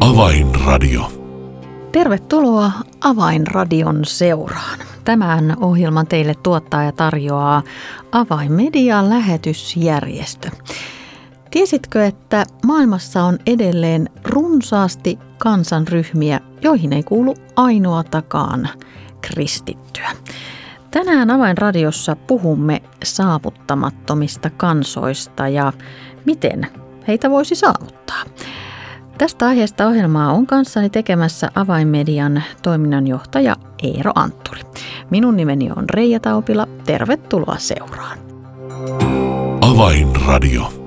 Avainradio. Tervetuloa Avainradion seuraan. Tämän ohjelman teille tuottaa ja tarjoaa Avainmedia lähetysjärjestö. Tiesitkö, että maailmassa on edelleen runsaasti kansanryhmiä, joihin ei kuulu ainoatakaan kristittyä? Tänään Avainradiossa puhumme saavuttamattomista kansoista ja miten heitä voisi saavuttaa. Tästä aiheesta ohjelmaa on kanssani tekemässä Avainmedian toiminnanjohtaja Eero Antturi. Minun nimeni on Reija Taupila. Tervetuloa seuraan. Avainradio.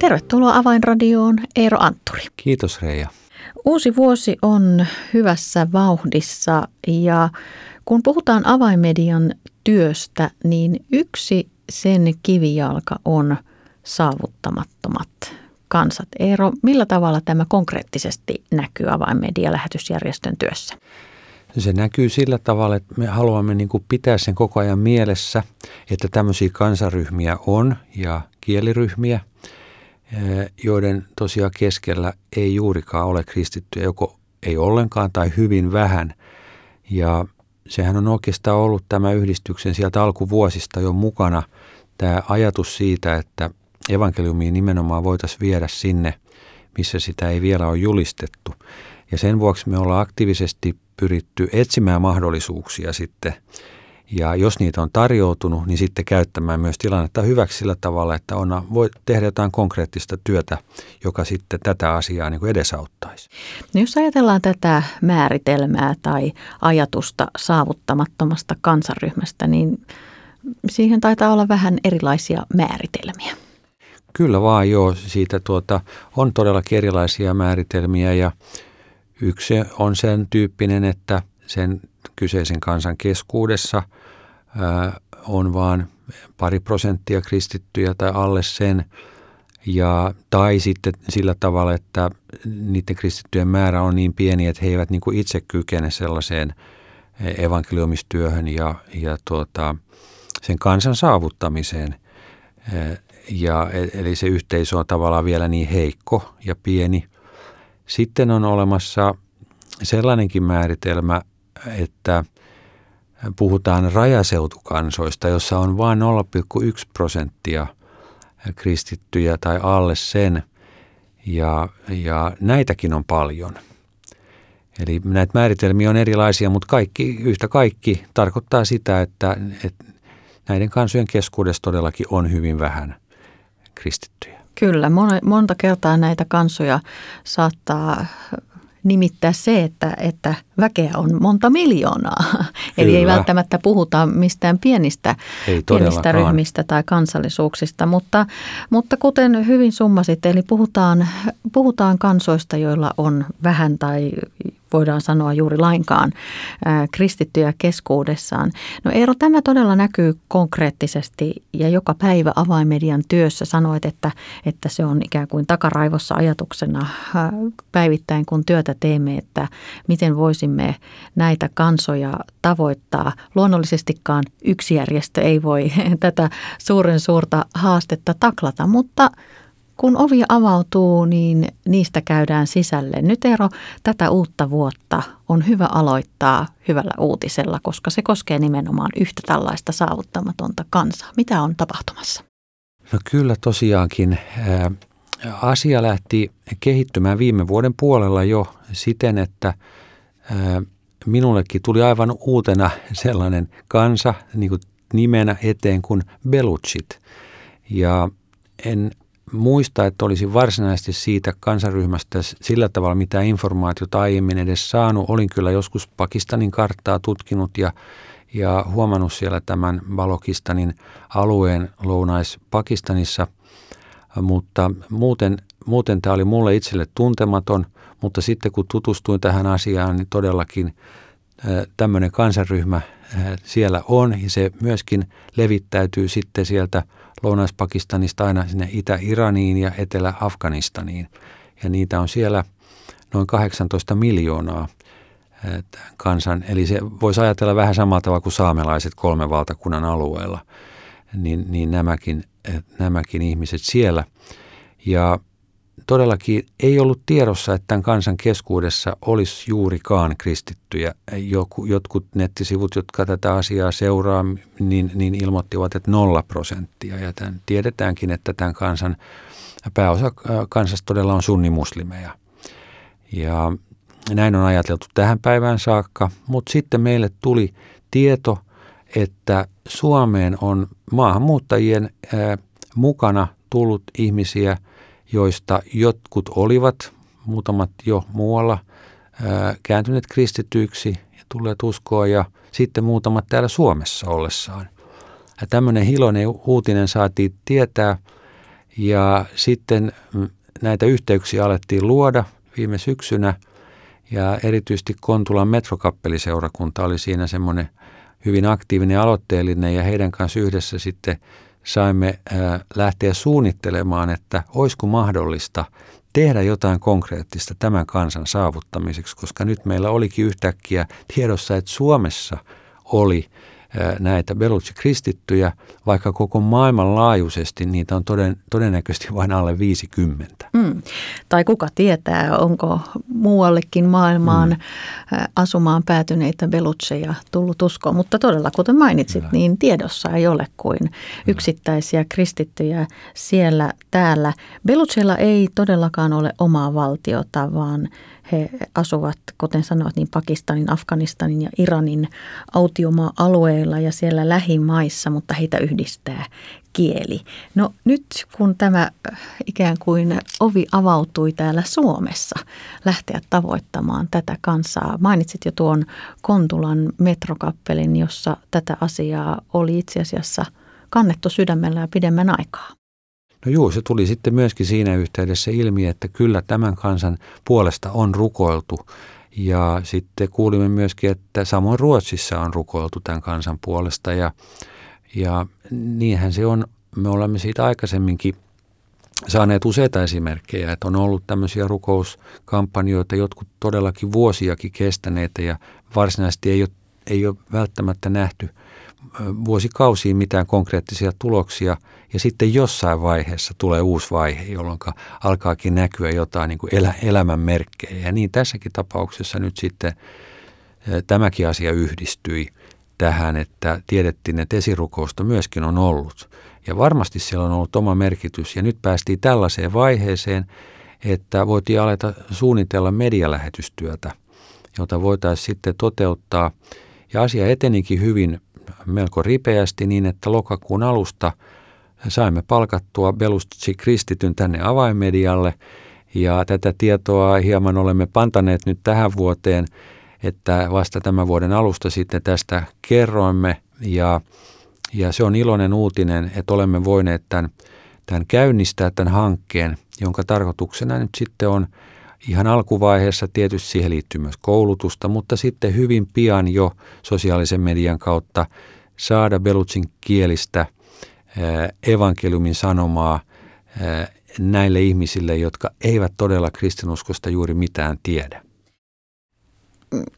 Tervetuloa Avainradioon Eero Antturi. Kiitos Reija. Uusi vuosi on hyvässä vauhdissa ja kun puhutaan avainmedian työstä, niin yksi sen kivijalka on saavuttamattomat kansat. Eero, millä tavalla tämä konkreettisesti näkyy avainmedia-lähetysjärjestön työssä? Se näkyy sillä tavalla, että me haluamme niin kuin pitää sen koko ajan mielessä, että tämmöisiä kansaryhmiä on ja kieliryhmiä, joiden tosiaan keskellä ei juurikaan ole kristittyjä, joko ei ollenkaan tai hyvin vähän. Ja sehän on oikeastaan ollut tämä yhdistyksen sieltä alkuvuosista jo mukana tämä ajatus siitä, että evankeliumia nimenomaan voitaisiin viedä sinne, missä sitä ei vielä ole julistettu. Ja sen vuoksi me ollaan aktiivisesti pyritty etsimään mahdollisuuksia sitten. Ja jos niitä on tarjoutunut, niin sitten käyttämään myös tilannetta hyväksi sillä tavalla, että on, voi tehdä jotain konkreettista työtä, joka sitten tätä asiaa niin kuin edesauttaisi. No jos ajatellaan tätä määritelmää tai ajatusta saavuttamattomasta kansaryhmästä, niin siihen taitaa olla vähän erilaisia määritelmiä. Kyllä vaan joo, siitä tuota, on todellakin erilaisia määritelmiä ja yksi on sen tyyppinen, että sen kyseisen kansan keskuudessa on vain pari prosenttia kristittyjä tai alle sen. Ja, tai sitten sillä tavalla, että niiden kristittyjen määrä on niin pieni, että he eivät niin kuin itse kykene sellaiseen evankeliumistyöhön ja, ja tuota, sen kansan saavuttamiseen. Ja, e, eli se yhteisö on tavallaan vielä niin heikko ja pieni. Sitten on olemassa sellainenkin määritelmä, että puhutaan rajaseutukansoista, jossa on vain 0,1 prosenttia kristittyjä tai alle sen. Ja, ja näitäkin on paljon. Eli näitä määritelmiä on erilaisia, mutta kaikki, yhtä kaikki tarkoittaa sitä, että, että näiden kansojen keskuudessa todellakin on hyvin vähän kristittyjä. Kyllä, monta kertaa näitä kansoja saattaa nimittää se, että, että väkeä on monta miljoonaa. Kyllä. Eli ei välttämättä puhuta mistään pienistä, pienistä ryhmistä tai kansallisuuksista, mutta, mutta kuten hyvin summasit, eli puhutaan, puhutaan kansoista, joilla on vähän tai voidaan sanoa juuri lainkaan kristittyjä keskuudessaan. No Eero, tämä todella näkyy konkreettisesti ja joka päivä avaimedian työssä sanoit, että, että se on ikään kuin takaraivossa ajatuksena päivittäin, kun työtä teemme, että miten voisimme näitä kansoja tavoittaa. Luonnollisestikaan yksi järjestö ei voi tätä suuren suurta haastetta taklata, mutta – kun ovi avautuu, niin niistä käydään sisälle. Nyt Eero, tätä uutta vuotta on hyvä aloittaa hyvällä uutisella, koska se koskee nimenomaan yhtä tällaista saavuttamatonta kansaa. Mitä on tapahtumassa? No kyllä tosiaankin. Asia lähti kehittymään viime vuoden puolella jo siten, että minullekin tuli aivan uutena sellainen kansa niin kuin nimenä eteen kuin Belutsit. Ja en muista, että olisin varsinaisesti siitä kansaryhmästä sillä tavalla mitä informaatiota aiemmin edes saanut. Olin kyllä joskus Pakistanin karttaa tutkinut ja, ja huomannut siellä tämän Balokistanin alueen lounais-Pakistanissa, mutta muuten, muuten tämä oli mulle itselle tuntematon, mutta sitten kun tutustuin tähän asiaan, niin todellakin tämmöinen kansaryhmä siellä on ja se myöskin levittäytyy sitten sieltä – Lounais-Pakistanista aina sinne Itä-Iraniin ja Etelä-Afganistaniin. Ja niitä on siellä noin 18 miljoonaa kansan, eli se voisi ajatella vähän samalla tavalla kuin saamelaiset kolme valtakunnan alueella, niin, niin nämäkin, nämäkin ihmiset siellä. Ja todellakin ei ollut tiedossa, että tämän kansan keskuudessa olisi juurikaan kristittyjä. Joku, jotkut nettisivut, jotka tätä asiaa seuraa, niin, niin ilmoittivat, että nolla prosenttia. Ja tämän, tiedetäänkin, että tämän kansan pääosa kansasta todella on sunnimuslimeja. Ja näin on ajateltu tähän päivään saakka, mutta sitten meille tuli tieto, että Suomeen on maahanmuuttajien ää, mukana tullut ihmisiä, joista jotkut olivat, muutamat jo muualla, ää, kääntyneet kristityiksi ja tulleet uskoa ja sitten muutamat täällä Suomessa ollessaan. Ja tämmöinen hiloinen uutinen saatiin tietää ja sitten mm, näitä yhteyksiä alettiin luoda viime syksynä – ja erityisesti Kontulan metrokappeliseurakunta oli siinä semmoinen hyvin aktiivinen ja aloitteellinen ja heidän kanssa yhdessä sitten saimme lähteä suunnittelemaan, että olisiko mahdollista tehdä jotain konkreettista tämän kansan saavuttamiseksi, koska nyt meillä olikin yhtäkkiä tiedossa, että Suomessa oli näitä Belucci-kristittyjä, vaikka koko maailman laajuisesti niitä on toden, todennäköisesti vain alle 50. Mm. Tai kuka tietää, onko muuallekin maailmaan mm. asumaan päätyneitä Belucceja tullut uskoon. Mutta todella, kuten mainitsit, Kyllä. niin tiedossa ei ole kuin Kyllä. yksittäisiä kristittyjä siellä täällä. Belucceilla ei todellakaan ole omaa valtiota, vaan he asuvat, kuten sanoit, niin Pakistanin, Afganistanin ja Iranin autiomaa-alueilla ja siellä lähimaissa, mutta heitä yhdistää kieli. No nyt kun tämä äh, ikään kuin ovi avautui täällä Suomessa lähteä tavoittamaan tätä kansaa, mainitsit jo tuon Kontulan metrokappelin, jossa tätä asiaa oli itse asiassa kannettu sydämellä ja pidemmän aikaa. No juu, se tuli sitten myöskin siinä yhteydessä ilmi, että kyllä tämän kansan puolesta on rukoiltu. Ja sitten kuulimme myöskin, että samoin Ruotsissa on rukoiltu tämän kansan puolesta ja, ja niinhän se on. Me olemme siitä aikaisemminkin saaneet useita esimerkkejä, että on ollut tämmöisiä rukouskampanjoita, jotkut todellakin vuosiakin kestäneitä ja varsinaisesti ei ole, ei ole välttämättä nähty – vuosikausiin mitään konkreettisia tuloksia ja sitten jossain vaiheessa tulee uusi vaihe, jolloin alkaakin näkyä jotain niin kuin elä, elämän merkkejä. Ja niin tässäkin tapauksessa nyt sitten tämäkin asia yhdistyi tähän, että tiedettiin, että esirukousta myöskin on ollut. Ja varmasti siellä on ollut oma merkitys ja nyt päästiin tällaiseen vaiheeseen, että voitiin aleta suunnitella medialähetystyötä, jota voitaisiin sitten toteuttaa. Ja asia etenikin hyvin melko ripeästi niin, että lokakuun alusta saimme palkattua Belustsi Kristityn tänne avaimedialle ja tätä tietoa hieman olemme pantaneet nyt tähän vuoteen, että vasta tämän vuoden alusta sitten tästä kerroimme. Ja, ja se on iloinen uutinen, että olemme voineet tämän, tämän käynnistää tämän hankkeen, jonka tarkoituksena nyt sitten on ihan alkuvaiheessa tietysti siihen liittyy myös koulutusta, mutta sitten hyvin pian jo sosiaalisen median kautta saada Belutsin kielistä evankeliumin sanomaa näille ihmisille, jotka eivät todella kristinuskosta juuri mitään tiedä.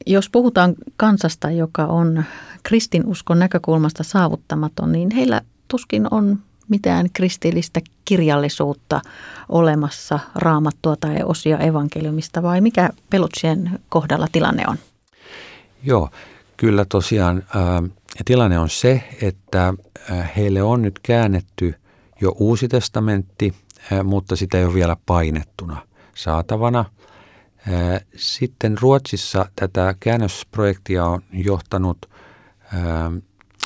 Jos puhutaan kansasta, joka on kristinuskon näkökulmasta saavuttamaton, niin heillä tuskin on mitään kristillistä kirjallisuutta olemassa, raamattua tai osia evankeliumista, vai mikä Pelutsien kohdalla tilanne on? Joo, kyllä tosiaan ää, tilanne on se, että heille on nyt käännetty jo uusi testamentti, ää, mutta sitä ei ole vielä painettuna saatavana. Ää, sitten Ruotsissa tätä käännösprojektia on johtanut ää,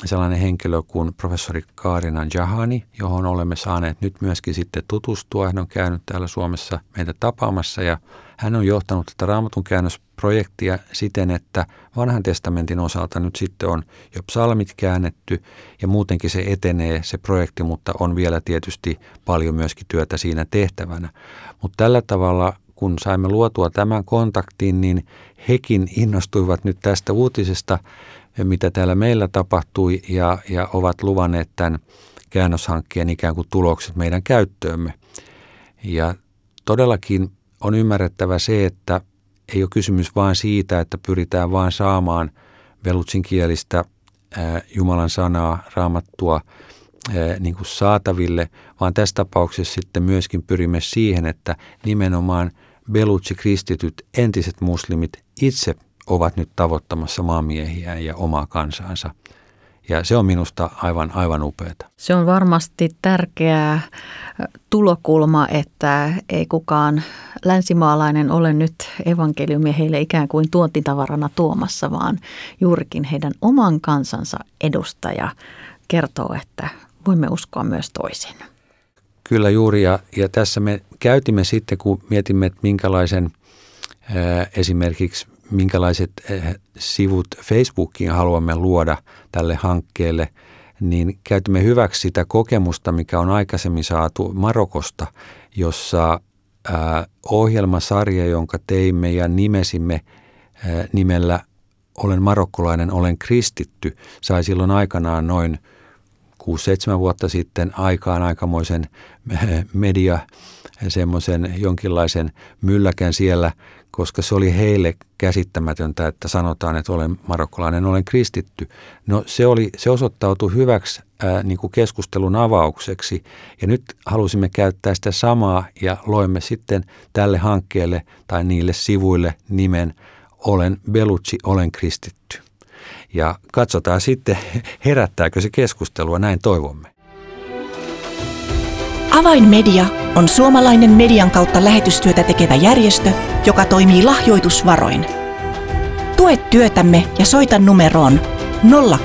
sellainen henkilö kuin professori Kaarina Jahani, johon olemme saaneet nyt myöskin sitten tutustua. Hän on käynyt täällä Suomessa meitä tapaamassa ja hän on johtanut tätä raamatun käännösprojektia siten, että vanhan testamentin osalta nyt sitten on jo psalmit käännetty ja muutenkin se etenee se projekti, mutta on vielä tietysti paljon myöskin työtä siinä tehtävänä. Mutta tällä tavalla kun saimme luotua tämän kontaktin, niin hekin innostuivat nyt tästä uutisesta mitä täällä meillä tapahtui ja, ja ovat luvanneet tämän käännöshankkeen ikään kuin tulokset meidän käyttöömme. Ja todellakin on ymmärrettävä se, että ei ole kysymys vain siitä, että pyritään vain saamaan velutsin kielistä Jumalan sanaa, raamattua niin kuin saataville, vaan tässä tapauksessa sitten myöskin pyrimme siihen, että nimenomaan Belutsi kristityt entiset muslimit itse ovat nyt tavoittamassa maamiehiä ja omaa kansansa. Ja se on minusta aivan, aivan upeata. Se on varmasti tärkeä tulokulma, että ei kukaan länsimaalainen ole nyt evankeliumia heille ikään kuin tuontitavarana tuomassa, vaan juurikin heidän oman kansansa edustaja kertoo, että voimme uskoa myös toisin. Kyllä juuri, ja, ja tässä me käytimme sitten, kun mietimme, että minkälaisen ää, esimerkiksi minkälaiset ää, sivut Facebookiin haluamme luoda tälle hankkeelle, niin käytimme hyväksi sitä kokemusta, mikä on aikaisemmin saatu Marokosta, jossa ää, ohjelmasarja, jonka teimme ja nimesimme ää, nimellä Olen marokkolainen, olen kristitty, sai silloin aikanaan noin – 6-7 vuotta sitten aikaan aikamoisen media, semmoisen jonkinlaisen mylläkän siellä, koska se oli heille käsittämätöntä, että sanotaan, että olen marokkolainen, olen kristitty. No se, oli, se osoittautui hyväksi ää, niin kuin keskustelun avaukseksi ja nyt halusimme käyttää sitä samaa ja loimme sitten tälle hankkeelle tai niille sivuille nimen Olen Belucci, olen kristitty. Ja katsotaan sitten, herättääkö se keskustelua, näin toivomme. Avainmedia on suomalainen median kautta lähetystyötä tekevä järjestö, joka toimii lahjoitusvaroin. Tue työtämme ja soita numeroon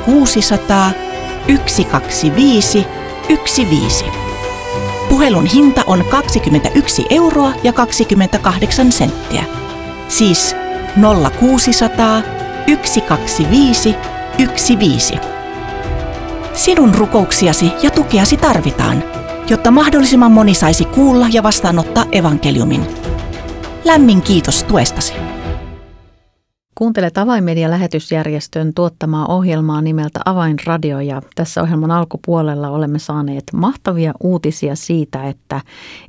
0600 125 15. Puhelun hinta on 21 euroa ja 28 senttiä. Siis 0600 125 15. Sinun rukouksiasi ja tukeasi tarvitaan, jotta mahdollisimman moni saisi kuulla ja vastaanottaa evankeliumin. Lämmin kiitos tuestasi. Kuuntelet Avainmedia lähetysjärjestön tuottamaa ohjelmaa nimeltä Avainradio ja tässä ohjelman alkupuolella olemme saaneet mahtavia uutisia siitä, että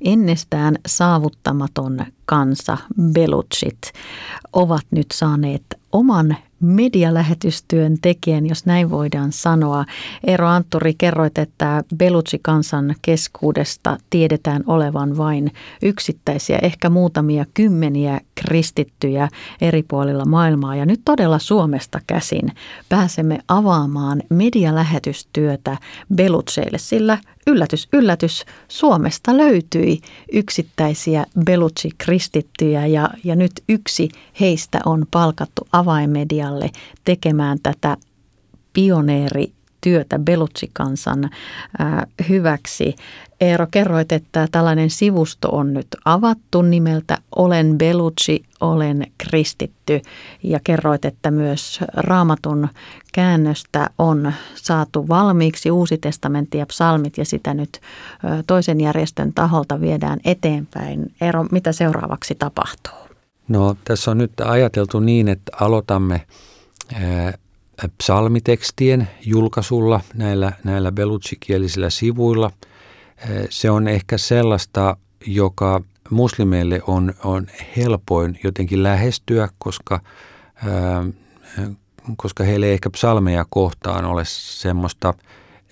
ennestään saavuttamaton kansa, Belutsit, ovat nyt saaneet oman medialähetystyön tekijän, jos näin voidaan sanoa. Eero Antturi, kerroit, että Belutsi-kansan keskuudesta tiedetään olevan vain yksittäisiä, ehkä muutamia kymmeniä kristittyjä eri puolilla maailmaa. Ja nyt todella Suomesta käsin pääsemme avaamaan medialähetystyötä Belutseille, sillä yllätys, yllätys, Suomesta löytyi yksittäisiä Belutsi-kristittyjä ja, ja nyt yksi heistä on palkattu avaimedialle tekemään tätä pioneeri työtä Belutsi-kansan hyväksi. Eero, kerroit, että tällainen sivusto on nyt avattu nimeltä Olen Belutsi, olen kristitty ja kerroit, että myös raamatun käännöstä on saatu valmiiksi Uusi testamentti ja psalmit ja sitä nyt toisen järjestön taholta viedään eteenpäin. Eero, mitä seuraavaksi tapahtuu? No tässä on nyt ajateltu niin, että aloitamme psalmitekstien julkaisulla näillä, näillä belutsikielisillä sivuilla. Se on ehkä sellaista, joka muslimeille on, on helpoin jotenkin lähestyä, koska, koska heille ei ehkä psalmeja kohtaan ole semmoista,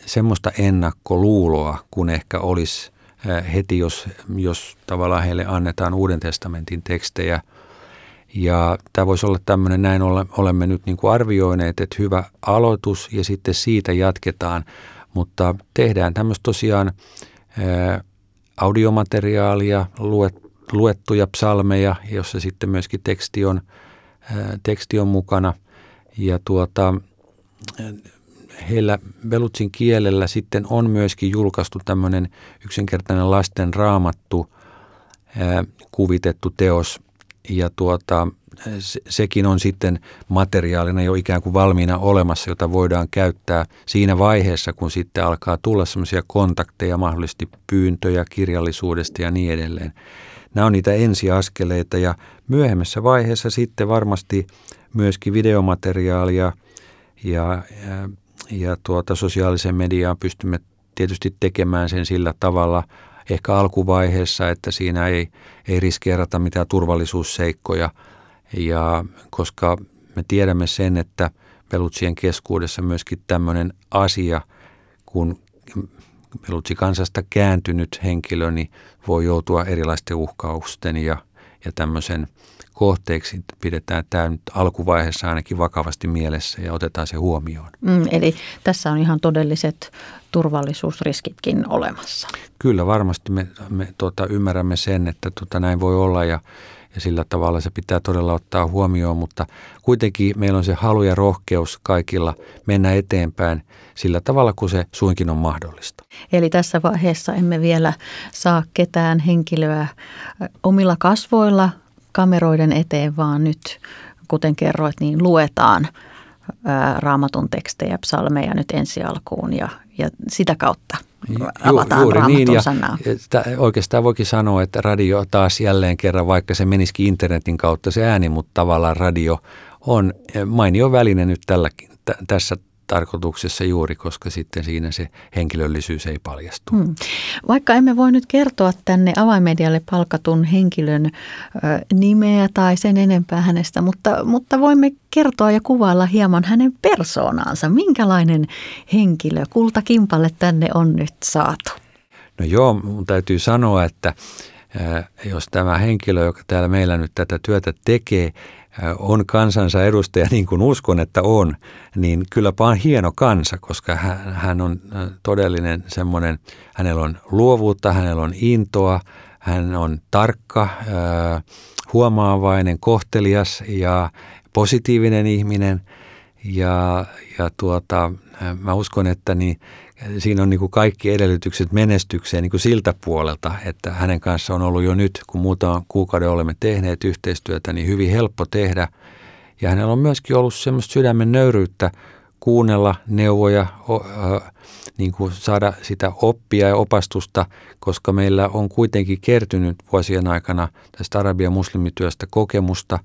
semmoista ennakkoluuloa, kun ehkä olisi heti, jos, jos tavallaan heille annetaan Uuden testamentin tekstejä – ja tämä voisi olla tämmöinen, näin olemme nyt niin kuin arvioineet, että hyvä aloitus ja sitten siitä jatketaan, mutta tehdään tämmöistä tosiaan ää, audiomateriaalia, luet, luettuja psalmeja, jossa sitten myöskin teksti on, ää, teksti on mukana. Ja tuota, heillä Belutsin kielellä sitten on myöskin julkaistu tämmöinen yksinkertainen lasten raamattu, ää, kuvitettu teos – ja tuota, se, sekin on sitten materiaalina jo ikään kuin valmiina olemassa, jota voidaan käyttää siinä vaiheessa, kun sitten alkaa tulla semmoisia kontakteja, mahdollisesti pyyntöjä kirjallisuudesta ja niin edelleen. Nämä on niitä ensiaskeleita ja myöhemmässä vaiheessa sitten varmasti myöskin videomateriaalia ja, ja, ja tuota, sosiaalisen mediaan pystymme tietysti tekemään sen sillä tavalla – ehkä alkuvaiheessa, että siinä ei, ei riskeerata mitään turvallisuusseikkoja. Ja koska me tiedämme sen, että Pelutsien keskuudessa myöskin tämmöinen asia, kun Pelutsi kansasta kääntynyt henkilö niin voi joutua erilaisten uhkausten ja, ja tämmöisen kohteeksi. Pidetään tämä nyt alkuvaiheessa ainakin vakavasti mielessä ja otetaan se huomioon. Mm, eli tässä on ihan todelliset turvallisuusriskitkin olemassa. Kyllä, varmasti me, me tuota, ymmärrämme sen, että tuota, näin voi olla ja, ja sillä tavalla se pitää todella ottaa huomioon, mutta kuitenkin meillä on se halu ja rohkeus kaikilla mennä eteenpäin sillä tavalla, kun se suinkin on mahdollista. Eli tässä vaiheessa emme vielä saa ketään henkilöä omilla kasvoilla kameroiden eteen, vaan nyt, kuten kerroit, niin luetaan raamatun tekstejä, psalmeja nyt ensi alkuun ja, ja sitä kautta avataan Juuri niin, ja sanaa. Oikeastaan voikin sanoa, että radio taas jälleen kerran, vaikka se menisikin internetin kautta se ääni, mutta tavallaan radio on mainio väline nyt tälläkin, t- tässä tarkoituksessa juuri, koska sitten siinä se henkilöllisyys ei paljastu. Hmm. Vaikka emme voi nyt kertoa tänne avaimedialle palkatun henkilön ö, nimeä tai sen enempää hänestä, mutta, mutta voimme kertoa ja kuvailla hieman hänen persoonaansa. Minkälainen henkilö kultakimpalle tänne on nyt saatu? No joo, mun täytyy sanoa, että jos tämä henkilö, joka täällä meillä nyt tätä työtä tekee, on kansansa edustaja niin kuin uskon, että on, niin kylläpä on hieno kansa, koska hän, on todellinen semmoinen, hänellä on luovuutta, hänellä on intoa, hän on tarkka, huomaavainen, kohtelias ja positiivinen ihminen. Ja, ja tuota, mä uskon, että niin siinä on niin kuin kaikki edellytykset menestykseen niin kuin siltä puolelta, että hänen kanssa on ollut jo nyt, kun muutaman kuukauden olemme tehneet yhteistyötä, niin hyvin helppo tehdä. Ja hänellä on myöskin ollut semmoista sydämen nöyryyttä kuunnella neuvoja, niin kuin saada sitä oppia ja opastusta, koska meillä on kuitenkin kertynyt vuosien aikana tästä arabian muslimityöstä kokemusta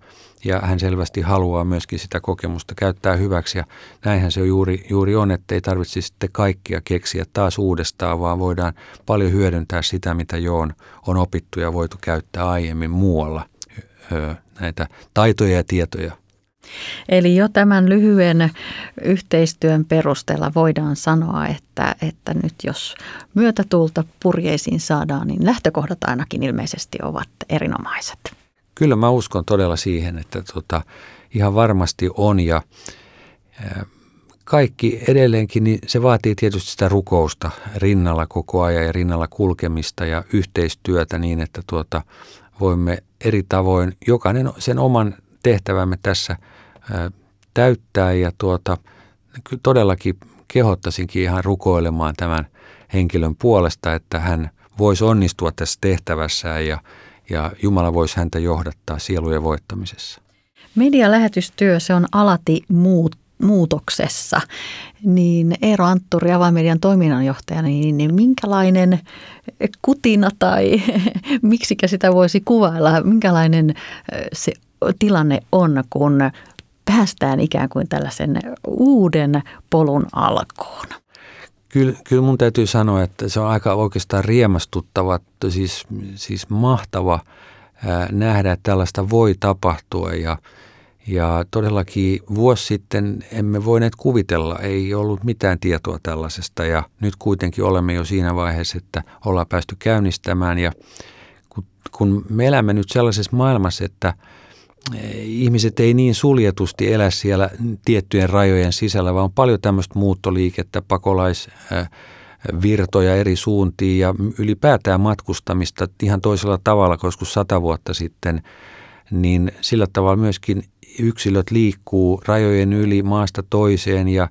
ja hän selvästi haluaa myöskin sitä kokemusta käyttää hyväksi ja näinhän se juuri, juuri on, että ei tarvitse sitten kaikkia keksiä taas uudestaan, vaan voidaan paljon hyödyntää sitä, mitä jo on, on opittu ja voitu käyttää aiemmin muualla näitä taitoja ja tietoja Eli jo tämän lyhyen yhteistyön perusteella voidaan sanoa, että, että nyt jos myötätuulta purjeisiin saadaan, niin lähtökohdat ainakin ilmeisesti ovat erinomaiset. Kyllä mä uskon todella siihen, että tota, ihan varmasti on ja kaikki edelleenkin, niin se vaatii tietysti sitä rukousta rinnalla koko ajan ja rinnalla kulkemista ja yhteistyötä niin, että tuota, voimme eri tavoin, jokainen sen oman tehtävämme tässä täyttää ja tuota, todellakin kehottaisinkin ihan rukoilemaan tämän henkilön puolesta, että hän voisi onnistua tässä tehtävässään ja, ja Jumala voisi häntä johdattaa sielujen voittamisessa. Medialähetystyö, se on alati muut, muutoksessa. Niin Eero Antturi, Avaimedian toiminnanjohtaja, niin minkälainen kutina tai miksikä sitä voisi kuvailla, minkälainen se tilanne on, kun päästään ikään kuin tällaisen uuden polun alkuun? Kyllä, kyllä mun täytyy sanoa, että se on aika oikeastaan riemastuttava, siis, siis mahtava nähdä, että tällaista voi tapahtua. Ja, ja todellakin vuosi sitten emme voineet kuvitella, ei ollut mitään tietoa tällaisesta. Ja nyt kuitenkin olemme jo siinä vaiheessa, että ollaan päästy käynnistämään. Ja kun, kun me elämme nyt sellaisessa maailmassa, että – ihmiset ei niin suljetusti elä siellä tiettyjen rajojen sisällä, vaan on paljon tämmöistä muuttoliikettä, pakolaisvirtoja eri suuntiin ja ylipäätään matkustamista ihan toisella tavalla kuin joskus sata vuotta sitten, niin sillä tavalla myöskin yksilöt liikkuu rajojen yli maasta toiseen ja,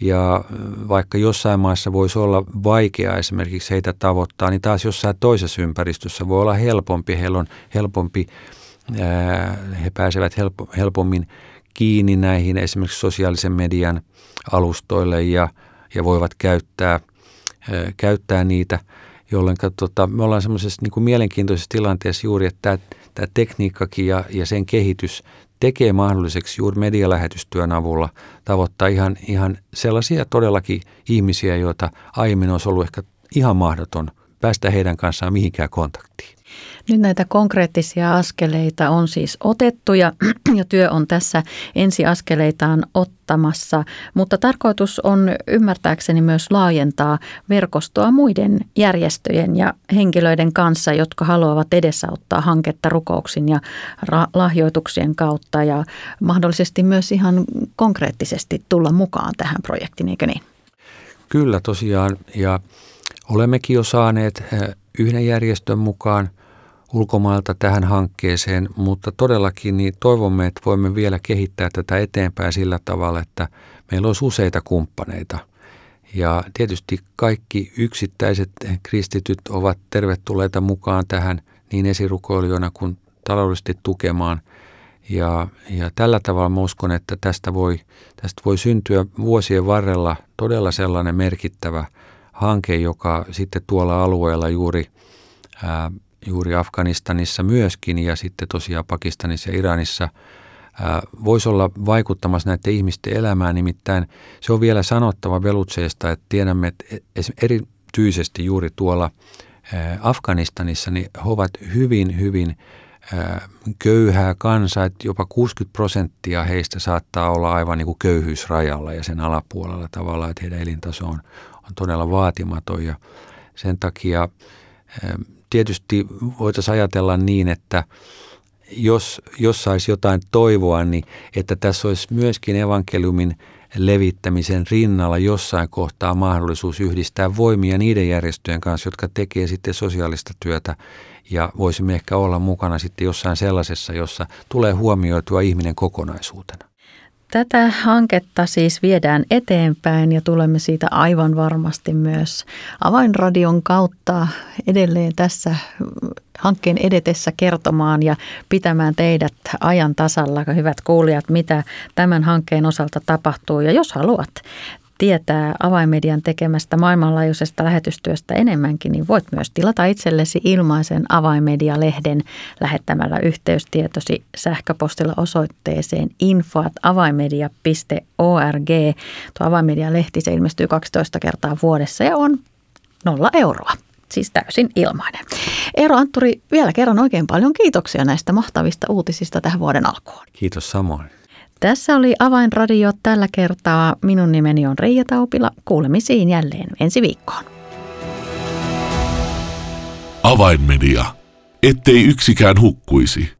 ja vaikka jossain maassa voisi olla vaikea esimerkiksi heitä tavoittaa, niin taas jossain toisessa ympäristössä voi olla helpompi, heillä on helpompi he pääsevät helpommin kiinni näihin esimerkiksi sosiaalisen median alustoille ja, ja voivat käyttää, käyttää niitä, jolloin tota, me ollaan semmoisessa niin mielenkiintoisessa tilanteessa juuri, että tämä, tekniikkakin ja, ja sen kehitys tekee mahdolliseksi juuri medialähetystyön avulla tavoittaa ihan, ihan sellaisia todellakin ihmisiä, joita aiemmin olisi ollut ehkä ihan mahdoton päästä heidän kanssaan mihinkään kontaktiin. Nyt näitä konkreettisia askeleita on siis otettu ja, ja työ on tässä ensiaskeleitaan ottamassa, mutta tarkoitus on ymmärtääkseni myös laajentaa verkostoa muiden järjestöjen ja henkilöiden kanssa, jotka haluavat edesauttaa hanketta rukouksin ja ra- lahjoituksien kautta ja mahdollisesti myös ihan konkreettisesti tulla mukaan tähän projektiin, eikö niin? Kyllä tosiaan ja olemmekin jo saaneet eh, yhden järjestön mukaan – ulkomailta tähän hankkeeseen, mutta todellakin niin toivomme, että voimme vielä kehittää tätä eteenpäin sillä tavalla, että meillä olisi useita kumppaneita. Ja tietysti kaikki yksittäiset kristityt ovat tervetulleita mukaan tähän niin esirukoilijoina kuin taloudellisesti tukemaan. Ja, ja tällä tavalla mä uskon, että tästä voi, tästä voi syntyä vuosien varrella todella sellainen merkittävä hanke, joka sitten tuolla alueella juuri ää, juuri Afganistanissa myöskin ja sitten tosiaan Pakistanissa ja Iranissa voisi olla vaikuttamassa näiden ihmisten elämään. Nimittäin se on vielä sanottava Velutseesta, että tiedämme, että erityisesti juuri tuolla Afganistanissa niin he ovat hyvin, hyvin köyhää kansaa, että jopa 60 prosenttia heistä saattaa olla aivan niin kuin köyhyysrajalla ja sen alapuolella tavallaan, että heidän elintaso on, on todella vaatimaton ja sen takia tietysti voitaisiin ajatella niin, että jos, jos saisi jotain toivoa, niin että tässä olisi myöskin evankeliumin levittämisen rinnalla jossain kohtaa mahdollisuus yhdistää voimia niiden järjestöjen kanssa, jotka tekee sitten sosiaalista työtä ja voisimme ehkä olla mukana sitten jossain sellaisessa, jossa tulee huomioitua ihminen kokonaisuutena. Tätä hanketta siis viedään eteenpäin ja tulemme siitä aivan varmasti myös avainradion kautta edelleen tässä hankkeen edetessä kertomaan ja pitämään teidät ajan tasalla, hyvät kuulijat, mitä tämän hankkeen osalta tapahtuu. Ja jos haluat tietää avainmedian tekemästä maailmanlaajuisesta lähetystyöstä enemmänkin, niin voit myös tilata itsellesi ilmaisen avainmedia-lehden lähettämällä yhteystietosi sähköpostilla osoitteeseen info.avainmedia.org. Tuo avainmedia-lehti se ilmestyy 12 kertaa vuodessa ja on nolla euroa siis täysin ilmainen. Eero Antturi, vielä kerran oikein paljon kiitoksia näistä mahtavista uutisista tähän vuoden alkuun. Kiitos samoin. Tässä oli Avainradio tällä kertaa. Minun nimeni on Reija Taupila. Kuulemisiin jälleen ensi viikkoon. Avainmedia. Ettei yksikään hukkuisi.